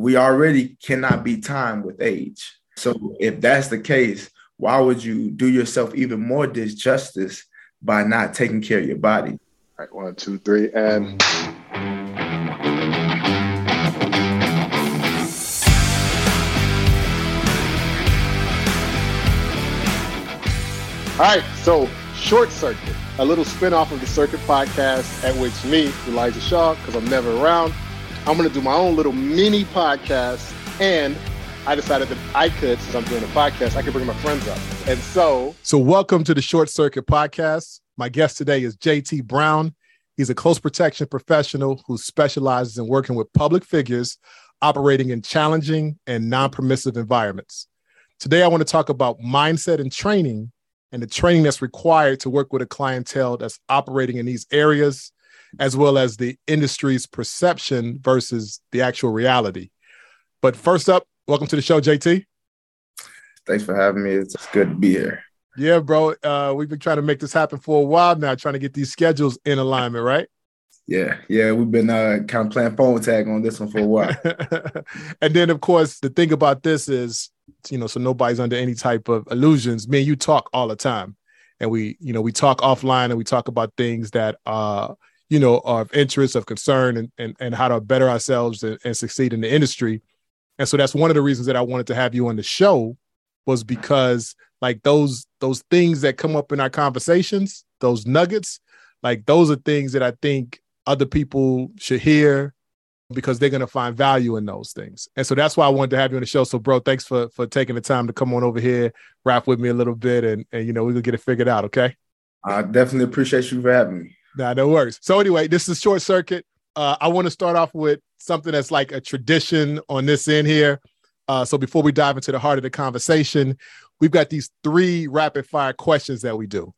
we already cannot be time with age. So if that's the case, why would you do yourself even more disjustice by not taking care of your body? All right, one, two, three, and. All right, so Short Circuit, a little spinoff of the Circuit podcast, at which me, Elijah Shaw, because I'm never around, I'm going to do my own little mini podcast. And I decided that I could, since I'm doing a podcast, I could bring my friends up. And so. So, welcome to the Short Circuit podcast. My guest today is JT Brown. He's a close protection professional who specializes in working with public figures operating in challenging and non permissive environments. Today, I want to talk about mindset and training and the training that's required to work with a clientele that's operating in these areas, as well as the industry's perception versus the actual reality. But first up, welcome to the show, JT. Thanks for having me. It's good to be here. Yeah, bro. Uh, we've been trying to make this happen for a while now, trying to get these schedules in alignment, right? Yeah, yeah, we've been uh, kind of playing phone tag on this one for a while. and then, of course, the thing about this is you know, so nobody's under any type of illusions. Me and you talk all the time, and we, you know, we talk offline and we talk about things that, uh, you know, of interest, of concern, and and, and how to better ourselves and, and succeed in the industry. And so that's one of the reasons that I wanted to have you on the show was because like those those things that come up in our conversations, those nuggets, like those are things that I think other people should hear because they're going to find value in those things. And so that's why I wanted to have you on the show. So, bro, thanks for for taking the time to come on over here, rap with me a little bit, and and you know we can get it figured out. Okay. I definitely appreciate you for having me. Nah, no worries. So anyway, this is short circuit. Uh, I want to start off with something that's like a tradition on this end here. Uh, so before we dive into the heart of the conversation, we've got these three rapid fire questions that we do,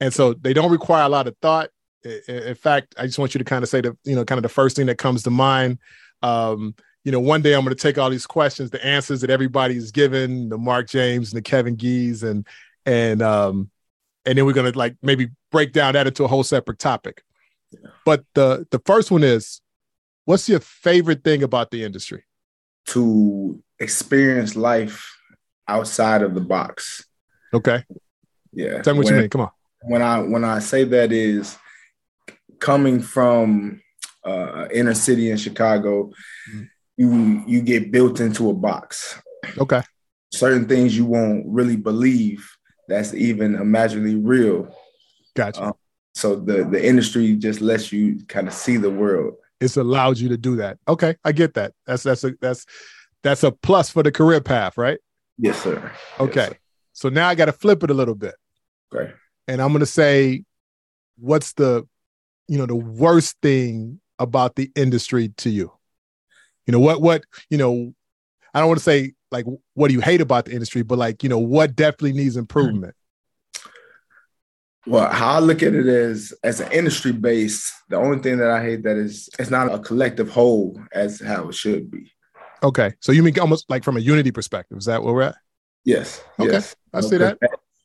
and so they don't require a lot of thought in fact, I just want you to kind of say the, you know, kind of the first thing that comes to mind. Um, you know, one day I'm going to take all these questions, the answers that everybody's given, the Mark James and the Kevin Gees, and and um, and then we're to like maybe break down that into a whole separate topic. Yeah. But the the first one is, what's your favorite thing about the industry? To experience life outside of the box. Okay. Yeah. Tell me what when, you mean. Come on. When I when I say that is coming from uh, inner city in Chicago, mm-hmm. you you get built into a box. Okay. Certain things you won't really believe that's even imaginably real. Gotcha. Um, so the the industry just lets you kind of see the world. It's allowed you to do that. Okay, I get that. That's that's a that's that's a plus for the career path, right? Yes, sir. Okay. Yes, sir. So now I got to flip it a little bit. Okay. And I'm going to say, what's the you know the worst thing about the industry to you? You know what what you know I don't want to say like what do you hate about the industry, but like you know what definitely needs improvement. Well, how I look at it is as an industry base, the only thing that I hate that is it's not a collective whole as how it should be. Okay. So you mean almost like from a unity perspective? Is that where we're at? Yes. Okay. Yes. I see that.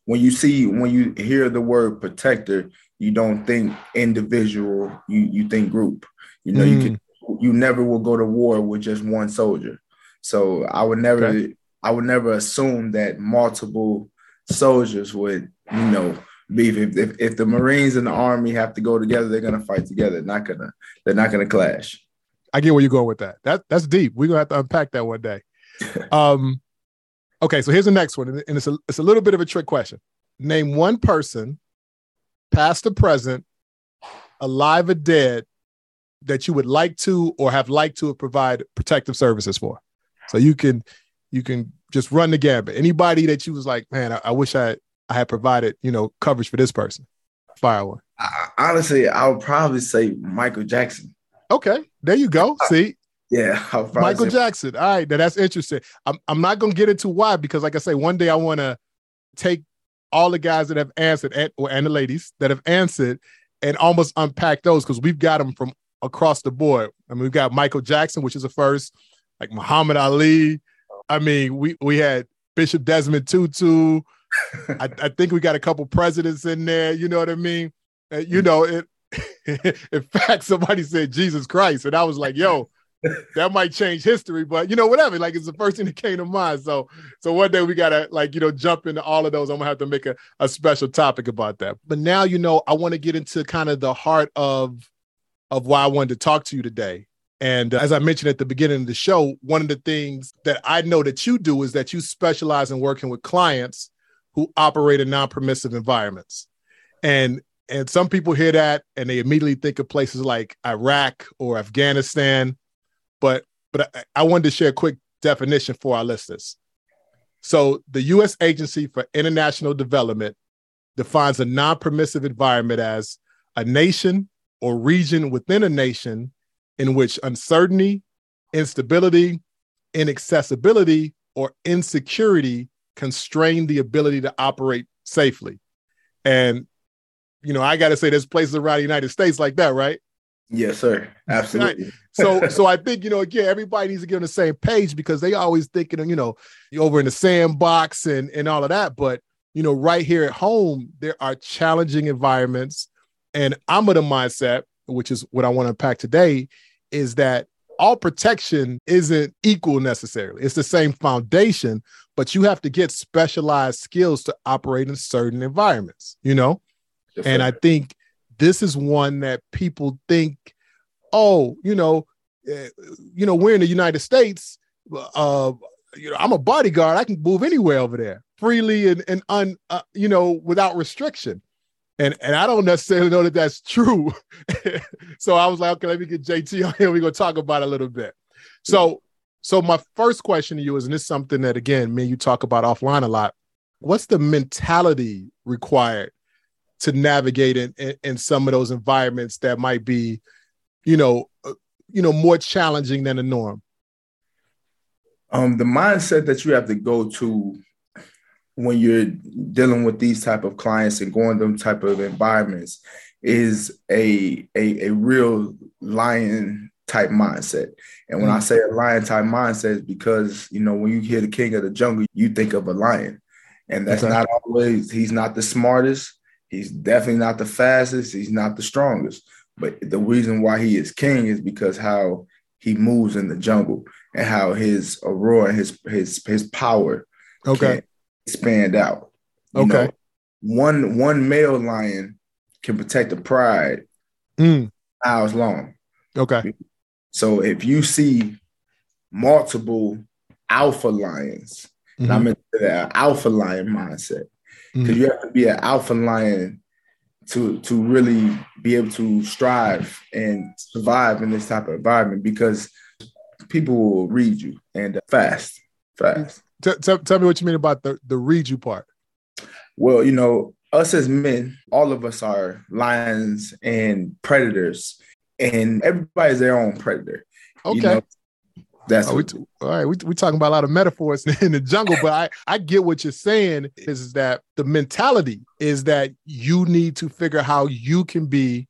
When you see when you hear the word protector, you don't think individual, you you think group. You know, mm. you can you never will go to war with just one soldier. So I would never okay. I would never assume that multiple soldiers would, you know, be if, if, if the Marines and the Army have to go together, they're gonna fight together. Not gonna they're not gonna clash. I get where you're going with that. That that's deep. We're gonna have to unpack that one day. um okay, so here's the next one, and it's a it's a little bit of a trick question. Name one person past or present, alive or dead, that you would like to or have liked to provide protective services for. So you can you can just run the gambit. Anybody that you was like, man, I, I wish I I had provided you know coverage for this person. Fire one. I, honestly, I would probably say Michael Jackson. Okay, there you go. See, yeah, Michael Jackson. All right, now that's interesting. I'm I'm not gonna get into why because, like I say, one day I want to take all the guys that have answered and, and the ladies that have answered and almost unpack those because we've got them from across the board. I mean, we've got Michael Jackson, which is the first, like Muhammad Ali. I mean, we we had Bishop Desmond Tutu. I, I, think we got a couple presidents in there. You know what I mean? Uh, you know it. in fact, somebody said Jesus Christ, and I was like, "Yo, that might change history, but you know, whatever. Like it's the first thing that came to mind. So, so one day we gotta like you know jump into all of those. I'm gonna have to make a, a special topic about that. But now you know, I want to get into kind of the heart of of why I wanted to talk to you today. And uh, as I mentioned at the beginning of the show, one of the things that I know that you do is that you specialize in working with clients who operate in non-permissive environments. And and some people hear that and they immediately think of places like Iraq or Afghanistan. But but I, I wanted to share a quick definition for our listeners. So the US Agency for International Development defines a non-permissive environment as a nation or region within a nation in which uncertainty, instability, inaccessibility, or insecurity constrain the ability to operate safely. And, you know, I got to say, there's places around the United States like that, right? Yes, sir. Absolutely. so, so I think you know, again, everybody needs to get on the same page because they always thinking, you know, over in the sandbox and and all of that. But you know, right here at home, there are challenging environments, and I'm of the mindset, which is what I want to unpack today, is that all protection isn't equal necessarily. It's the same foundation, but you have to get specialized skills to operate in certain environments, you know? Yes, and I think this is one that people think, oh, you know, uh, you know, we're in the United States. Uh, you know, I'm a bodyguard. I can move anywhere over there freely and and un, uh, you know, without restriction and and I don't necessarily know that that's true. so I was like, okay, let me get JT on here. We're gonna talk about it a little bit. So, so my first question to you is, and this is something that again, me you talk about offline a lot. What's the mentality required to navigate in, in, in some of those environments that might be, you know, uh, you know, more challenging than the norm? Um, the mindset that you have to go to when you're dealing with these type of clients and going them type of environments is a a, a real lion type mindset. And when mm-hmm. I say a lion type mindset, is because you know when you hear the king of the jungle, you think of a lion, and that's not always. He's not the smartest. He's definitely not the fastest. He's not the strongest. But the reason why he is king is because how he moves in the jungle and how his aurora, his his his power, okay, expand out. Okay. Know, one one male lion can protect the pride mm. hours long. Okay. So if you see multiple alpha lions, mm-hmm. and I'm into that alpha lion mindset, because mm-hmm. you have to be an alpha lion to to really be able to strive and survive in this type of environment because people will read you and fast, fast. T- t- tell me what you mean about the the read you part. Well, you know, us as men, all of us are lions and predators, and everybody's their own predator. Okay. You know, that's oh, we t- all right. We we talking about a lot of metaphors in the jungle, but I I get what you're saying is that the mentality is that you need to figure how you can be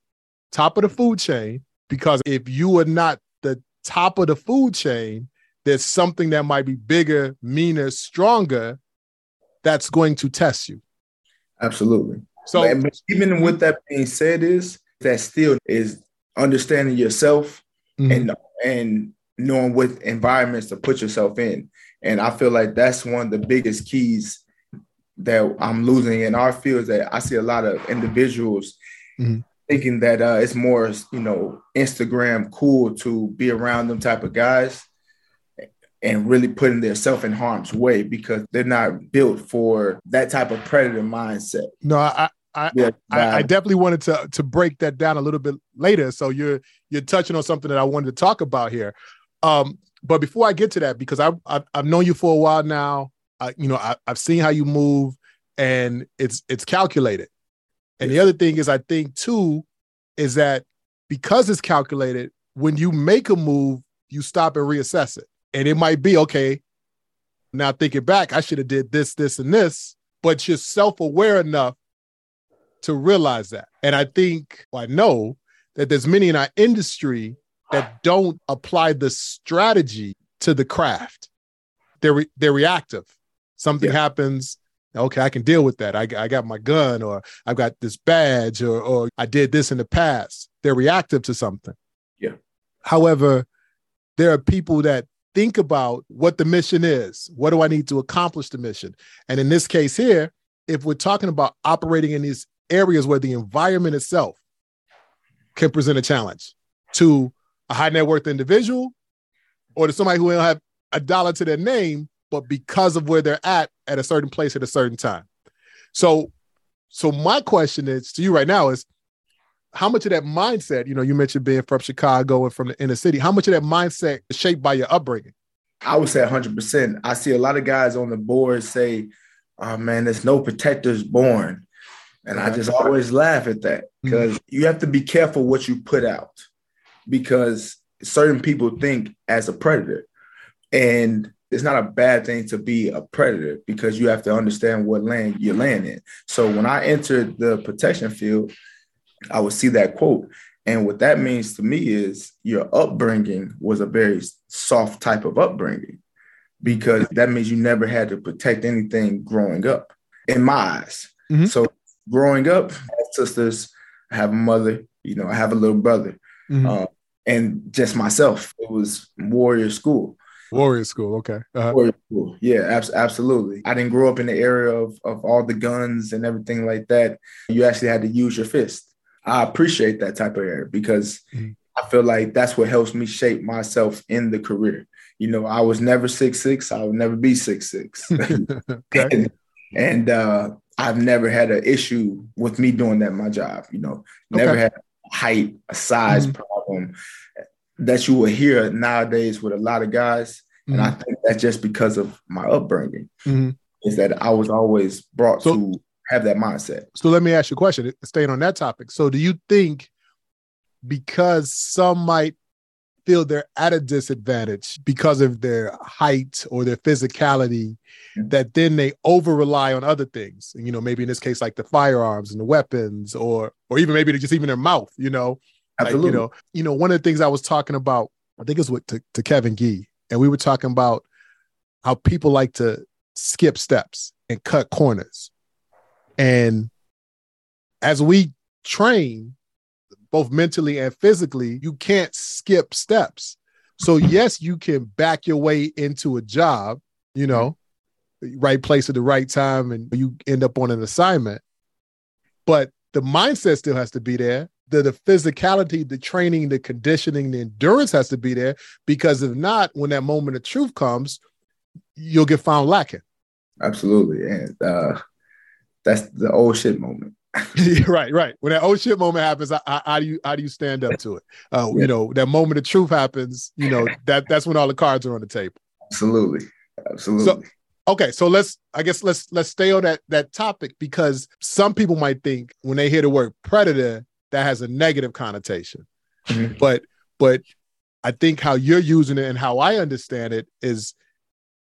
top of the food chain because if you are not the top of the food chain, there's something that might be bigger, meaner, stronger that's going to test you. Absolutely. So but even with that being said, is that still is understanding yourself mm-hmm. and and knowing what environments to put yourself in. And I feel like that's one of the biggest keys that I'm losing in our fields that I see a lot of individuals mm-hmm. thinking that uh, it's more, you know, Instagram cool to be around them type of guys and really putting themselves in harm's way because they're not built for that type of predator mindset. No, I I, yeah, I, I, definitely wanted to to break that down a little bit later. So you're you're touching on something that I wanted to talk about here. Um, but before I get to that, because I've I've, I've known you for a while now, I, you know I, I've seen how you move, and it's it's calculated. And the other thing is, I think too, is that because it's calculated, when you make a move, you stop and reassess it and it might be okay. Now thinking back, I should have did this, this, and this, but you're self-aware enough to realize that. And I think, well, I know that there's many in our industry that don't apply the strategy to the craft. They're re- they're reactive. Something yeah. happens, okay, I can deal with that. I, I got my gun, or I've got this badge, or or I did this in the past. They're reactive to something. Yeah. However, there are people that think about what the mission is. What do I need to accomplish the mission? And in this case here, if we're talking about operating in these areas where the environment itself can present a challenge to a high net worth individual or to somebody who don't have a dollar to their name, but because of where they're at at a certain place at a certain time. So, so my question is to you right now is how much of that mindset, you know, you mentioned being from Chicago and from the inner city, how much of that mindset is shaped by your upbringing? I would say 100%. I see a lot of guys on the board say, oh man, there's no protectors born. And I just always laugh at that because mm-hmm. you have to be careful what you put out because certain people think as a predator. And it's not a bad thing to be a predator because you have to understand what land you're laying in. So when I entered the protection field, I would see that quote. And what that means to me is your upbringing was a very soft type of upbringing because that means you never had to protect anything growing up in my eyes. Mm-hmm. So growing up, sisters, I have a mother, you know, I have a little brother, mm-hmm. uh, and just myself. It was warrior school. Warrior school, okay. Uh-huh. Warrior school, yeah, ab- absolutely. I didn't grow up in the area of of all the guns and everything like that. You actually had to use your fist. I appreciate that type of area because mm-hmm. I feel like that's what helps me shape myself in the career. You know, I was never six six. I would never be six six. and, and uh, I've never had an issue with me doing that my job. You know, never okay. had height, a size mm-hmm. problem that you will hear nowadays with a lot of guys. Mm-hmm. And I mm-hmm. think that's just because of my upbringing. Mm-hmm. Is that I was always brought so, to have that mindset. So let me ask you a question, staying on that topic. So do you think because some might feel they're at a disadvantage because of their height or their physicality, mm-hmm. that then they over rely on other things. You know, maybe in this case, like the firearms and the weapons, or or even maybe just even their mouth. You know, Absolutely. Like, you know, you know, one of the things I was talking about, I think it was with to, to Kevin Gee, and we were talking about how people like to skip steps and cut corners. And as we train, both mentally and physically, you can't skip steps. So, yes, you can back your way into a job, you know, right place at the right time, and you end up on an assignment. But the mindset still has to be there. The, the physicality, the training, the conditioning, the endurance has to be there because if not, when that moment of truth comes, you'll get found lacking. Absolutely. And uh, that's the old shit moment. right, right. When that old shit moment happens, how, how, do you how do you stand up to it? Uh, yeah. You know, that moment of truth happens. You know that that's when all the cards are on the table. Absolutely, absolutely. So, okay, so let's I guess let's let's stay on that that topic because some people might think when they hear the word predator that has a negative connotation, mm-hmm. but but I think how you're using it and how I understand it is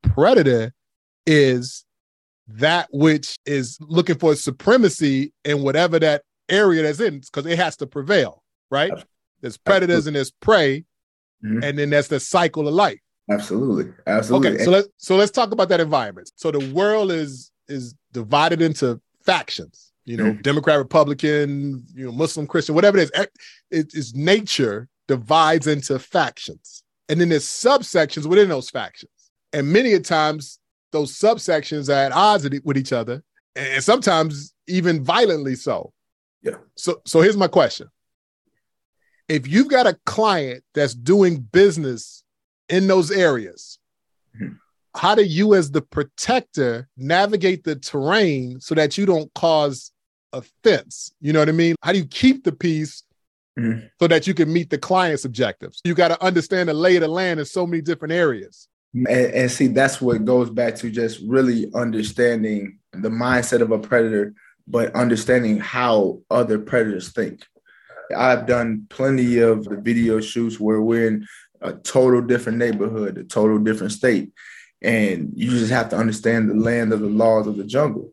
predator is that which is looking for supremacy in whatever that area that's in because it has to prevail right? There's predators and there's prey mm-hmm. and then that's the cycle of life. Absolutely. Absolutely. Okay so let's so let's talk about that environment. So the world is is divided into factions you know mm-hmm. democrat republican you know muslim christian whatever it is. It is nature divides into factions. And then there's subsections within those factions. And many a times those subsections are at odds with each other, and sometimes even violently so. Yeah. So, so here's my question: If you've got a client that's doing business in those areas, mm-hmm. how do you, as the protector, navigate the terrain so that you don't cause offense? You know what I mean? How do you keep the peace Mm-hmm. so that you can meet the client's objectives. You got to understand the lay of the land in so many different areas. And, and, see, that's what goes back to just really understanding the mindset of a predator, but understanding how other predators think. I've done plenty of the video shoots where we're in a total different neighborhood, a total different state. And you just have to understand the land of the laws of the jungle.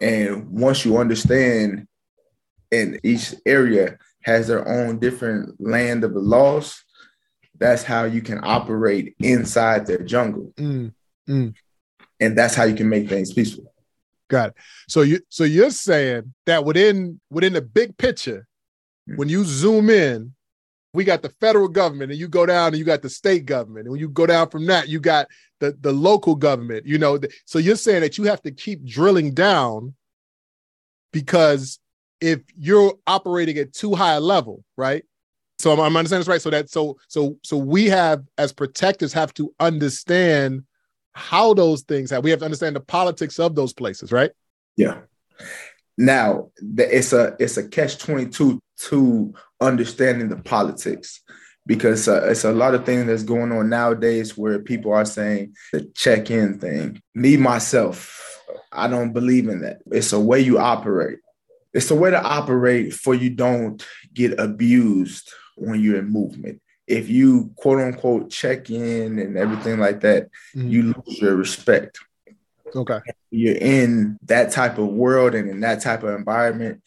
And once you understand, and each area has their own different land of the laws, that's how you can operate inside their jungle. Mm, mm. And that's how you can make things peaceful. Got it. So you so you're saying that within within the big picture, mm. when you zoom in, we got the federal government and you go down and you got the state government and when you go down from that you got the the local government you know so you're saying that you have to keep drilling down because if you're operating at too high a level right so I'm, I'm understanding this right. So that so so so we have as protectors have to understand how those things have we have to understand the politics of those places right? Yeah. Now it's a it's a catch 22 to understanding the politics because uh, it's a lot of things that's going on nowadays where people are saying the check-in thing. Me myself i don't believe in that. It's a way you operate it's a way to operate for you don't get abused when you're in movement if you quote unquote check in and everything like that mm-hmm. you lose your respect okay you're in that type of world and in that type of environment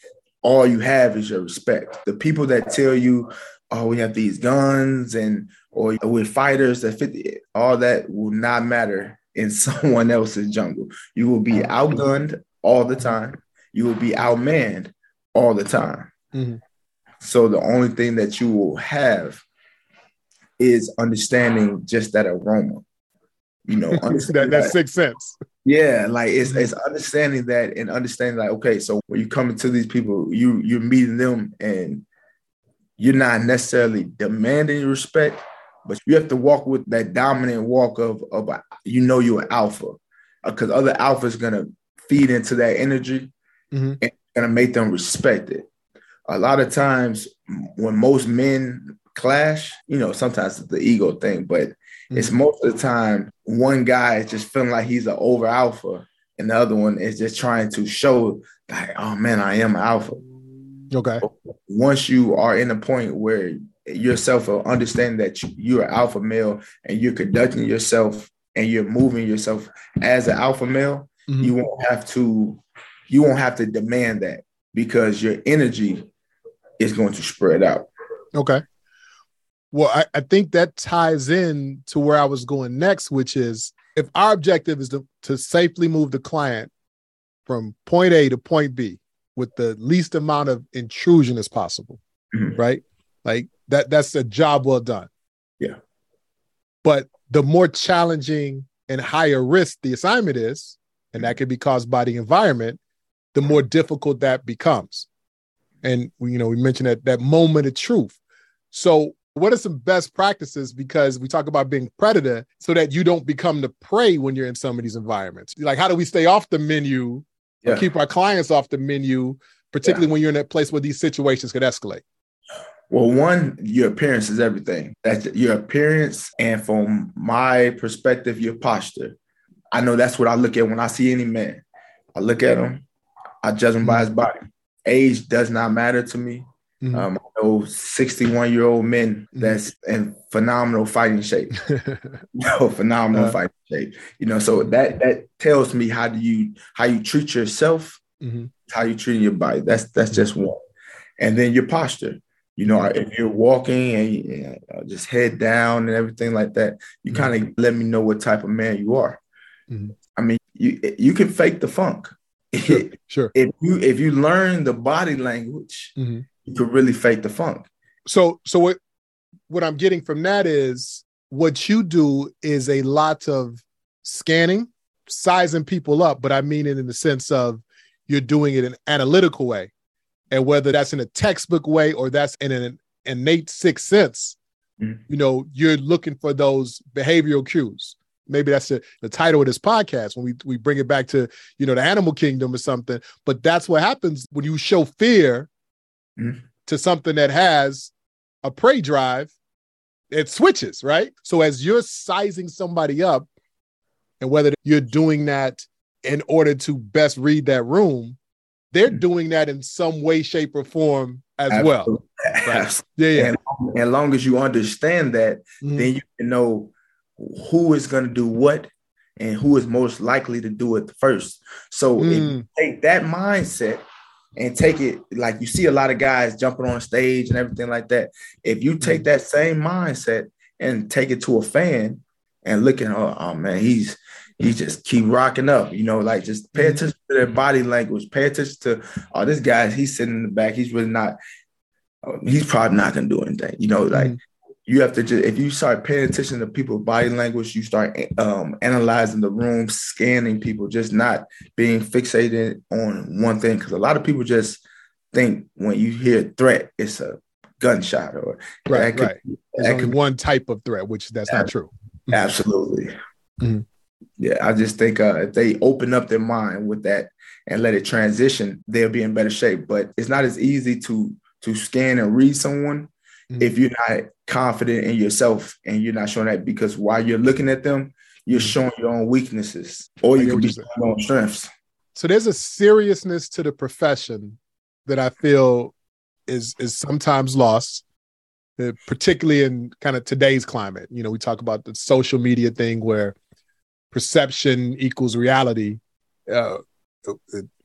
all you have is your respect. The people that tell you, oh, we have these guns and or with fighters that fit all that will not matter in someone else's jungle. You will be outgunned all the time. You will be outmanned all the time. Mm-hmm. So the only thing that you will have is understanding just that aroma. You know, that, that sixth sense. Yeah, like it's it's understanding that and understanding like okay, so when you come into these people, you you're meeting them and you're not necessarily demanding respect, but you have to walk with that dominant walk of of a, you know you're an alpha, because other alphas gonna feed into that energy mm-hmm. and gonna make them respect it. A lot of times when most men clash, you know, sometimes it's the ego thing, but Mm-hmm. It's most of the time one guy is just feeling like he's an over alpha, and the other one is just trying to show like, oh man, I am an alpha. Okay. Once you are in a point where yourself will understand that you're an alpha male and you're conducting yourself and you're moving yourself as an alpha male, mm-hmm. you won't have to you won't have to demand that because your energy is going to spread out. Okay. Well, I, I think that ties in to where I was going next, which is if our objective is to, to safely move the client from point A to point B with the least amount of intrusion as possible, mm-hmm. right? Like that that's a job well done. Yeah. But the more challenging and higher risk the assignment is, and that can be caused by the environment, the more difficult that becomes. And you know, we mentioned that that moment of truth. So what are some best practices because we talk about being predator so that you don't become the prey when you're in some of these environments like how do we stay off the menu yeah. keep our clients off the menu particularly yeah. when you're in that place where these situations could escalate well one your appearance is everything that's your appearance and from my perspective your posture i know that's what i look at when i see any man i look at him i judge him by his body age does not matter to me Mm-hmm. Um, I know 61 year old men mm-hmm. that's in phenomenal fighting shape. no, phenomenal uh, fighting shape. You know, so that that tells me how do you how you treat yourself, mm-hmm. how you treat your body. That's that's just mm-hmm. one. And then your posture. You know, if you're walking and you know, just head down and everything like that, you mm-hmm. kind of let me know what type of man you are. Mm-hmm. I mean, you you can fake the funk. Sure, sure. If you if you learn the body language, mm-hmm you could really fake the funk. So, so what what I'm getting from that is what you do is a lot of scanning, sizing people up, but I mean it in the sense of you're doing it in an analytical way. And whether that's in a textbook way or that's in an innate sixth sense, mm-hmm. you know, you're looking for those behavioral cues. Maybe that's the, the title of this podcast when we, we bring it back to, you know, the animal kingdom or something. But that's what happens when you show fear mm-hmm. to something that has a prey drive, it switches, right? So as you're sizing somebody up, and whether you're doing that in order to best read that room, they're mm-hmm. doing that in some way, shape, or form as Absolutely. well. Right? Yeah, yeah. And as long as you understand that, mm-hmm. then you can know who is going to do what and who is most likely to do it first. So mm. if you take that mindset and take it like you see a lot of guys jumping on stage and everything like that. If you take that same mindset and take it to a fan and looking, oh, oh man, he's he just keep rocking up, you know, like just pay mm-hmm. attention to their body language, pay attention to oh, this guy, he's sitting in the back, he's really not oh, he's probably not gonna do anything. You know, like. You have to just if you start paying attention to people's body language, you start um, analyzing the room, scanning people, just not being fixated on one thing. Because a lot of people just think when you hear threat, it's a gunshot or right, could, right. There's only one type of threat, which that's not true. Absolutely. Mm-hmm. Yeah, I just think uh, if they open up their mind with that and let it transition, they'll be in better shape. But it's not as easy to to scan and read someone mm-hmm. if you're not confident in yourself and you're not showing that because while you're looking at them, you're mm-hmm. showing your own weaknesses or you can be showing your own strengths. So there's a seriousness to the profession that I feel is is sometimes lost, uh, particularly in kind of today's climate. You know, we talk about the social media thing where perception equals reality. Uh,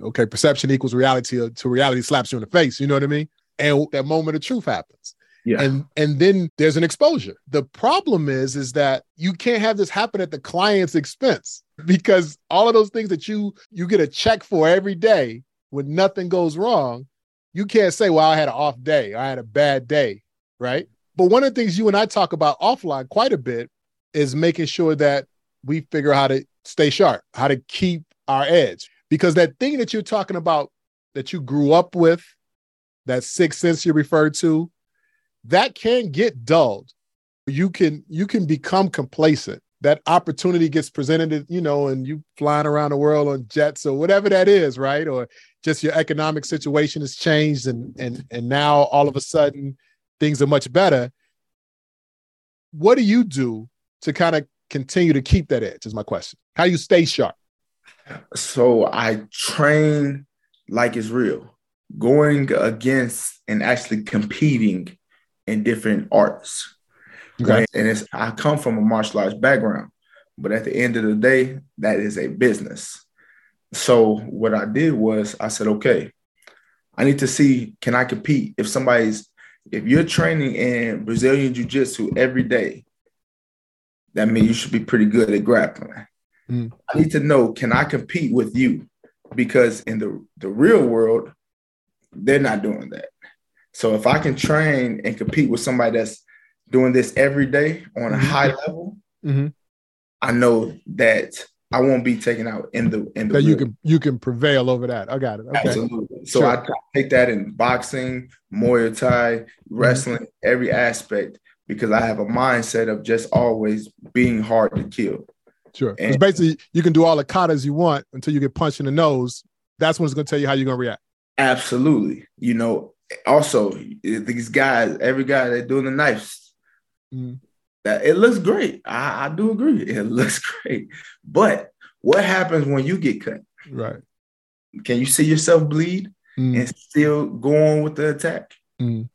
okay, perception equals reality to reality slaps you in the face. You know what I mean? And that moment of truth happens. Yeah. And and then there's an exposure. The problem is is that you can't have this happen at the client's expense because all of those things that you you get a check for every day when nothing goes wrong, you can't say, "Well, I had an off day. I had a bad day." Right? But one of the things you and I talk about offline quite a bit is making sure that we figure out how to stay sharp, how to keep our edge. Because that thing that you're talking about that you grew up with, that sixth sense you referred to, that can get dulled. You can you can become complacent. That opportunity gets presented, you know, and you flying around the world on jets or whatever that is, right? Or just your economic situation has changed and and and now all of a sudden things are much better. What do you do to kind of continue to keep that edge? Is my question. How you stay sharp? So I train like it's real, going against and actually competing in different arts. Okay. Right? And it's I come from a martial arts background, but at the end of the day, that is a business. So what I did was I said, okay, I need to see can I compete if somebody's if you're training in Brazilian jiu-jitsu every day that means you should be pretty good at grappling. Mm. I need to know can I compete with you? Because in the, the real world, they're not doing that. So if I can train and compete with somebody that's doing this every day on a mm-hmm. high level, mm-hmm. I know that I won't be taken out in the in the. That you can you can prevail over that. I got it. Okay. Absolutely. So sure. I take that in boxing, Muay Thai, mm-hmm. wrestling, mm-hmm. every aspect because I have a mindset of just always being hard to kill. Sure. Because basically, you can do all the katas you want until you get punched in the nose. That's when it's going to tell you how you're going to react. Absolutely. You know, also these guys, every guy that doing the knives, mm. that it looks great. I, I do agree. It looks great. But what happens when you get cut? Right. Can you see yourself bleed mm. and still go on with the attack? Mm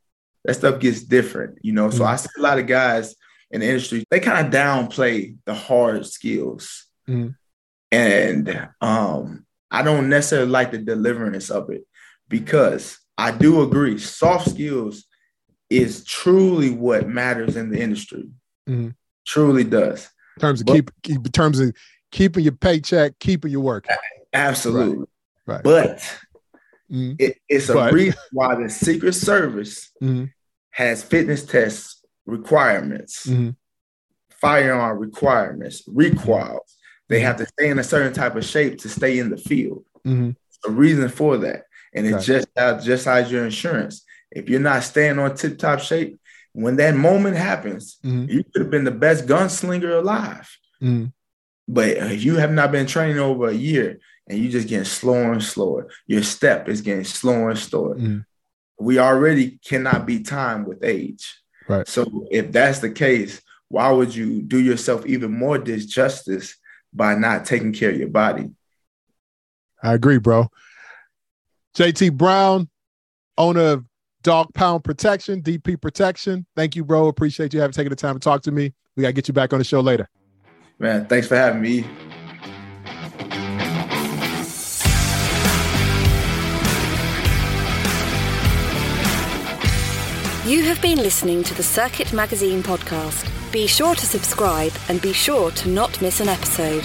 that stuff gets different, you know. So mm I see a lot of guys in the industry, they kind of downplay the hard skills. mm And um, I don't necessarily like the deliverance of it because I do agree, soft skills is truly what matters in the industry. mm Truly does. In terms of but, keep, keep in terms of keeping your paycheck, keeping your work. Absolutely. Right. right. But mm it, it's a but. reason why the Secret Service mm has fitness test requirements, mm-hmm. firearm requirements, recoils. They have to stay in a certain type of shape to stay in the field. Mm-hmm. A reason for that, and it's just as just as your insurance. If you're not staying on tip top shape, when that moment happens, mm-hmm. you could have been the best gunslinger alive. Mm-hmm. But if you have not been training over a year and you just getting slower and slower, your step is getting slower and slower. Mm-hmm we already cannot be time with age. Right. So if that's the case, why would you do yourself even more disjustice by not taking care of your body? I agree, bro. JT Brown, owner of Dog Pound Protection, DP Protection. Thank you, bro. Appreciate you having taken the time to talk to me. We got to get you back on the show later. Man, thanks for having me. You have been listening to the Circuit Magazine podcast. Be sure to subscribe and be sure to not miss an episode.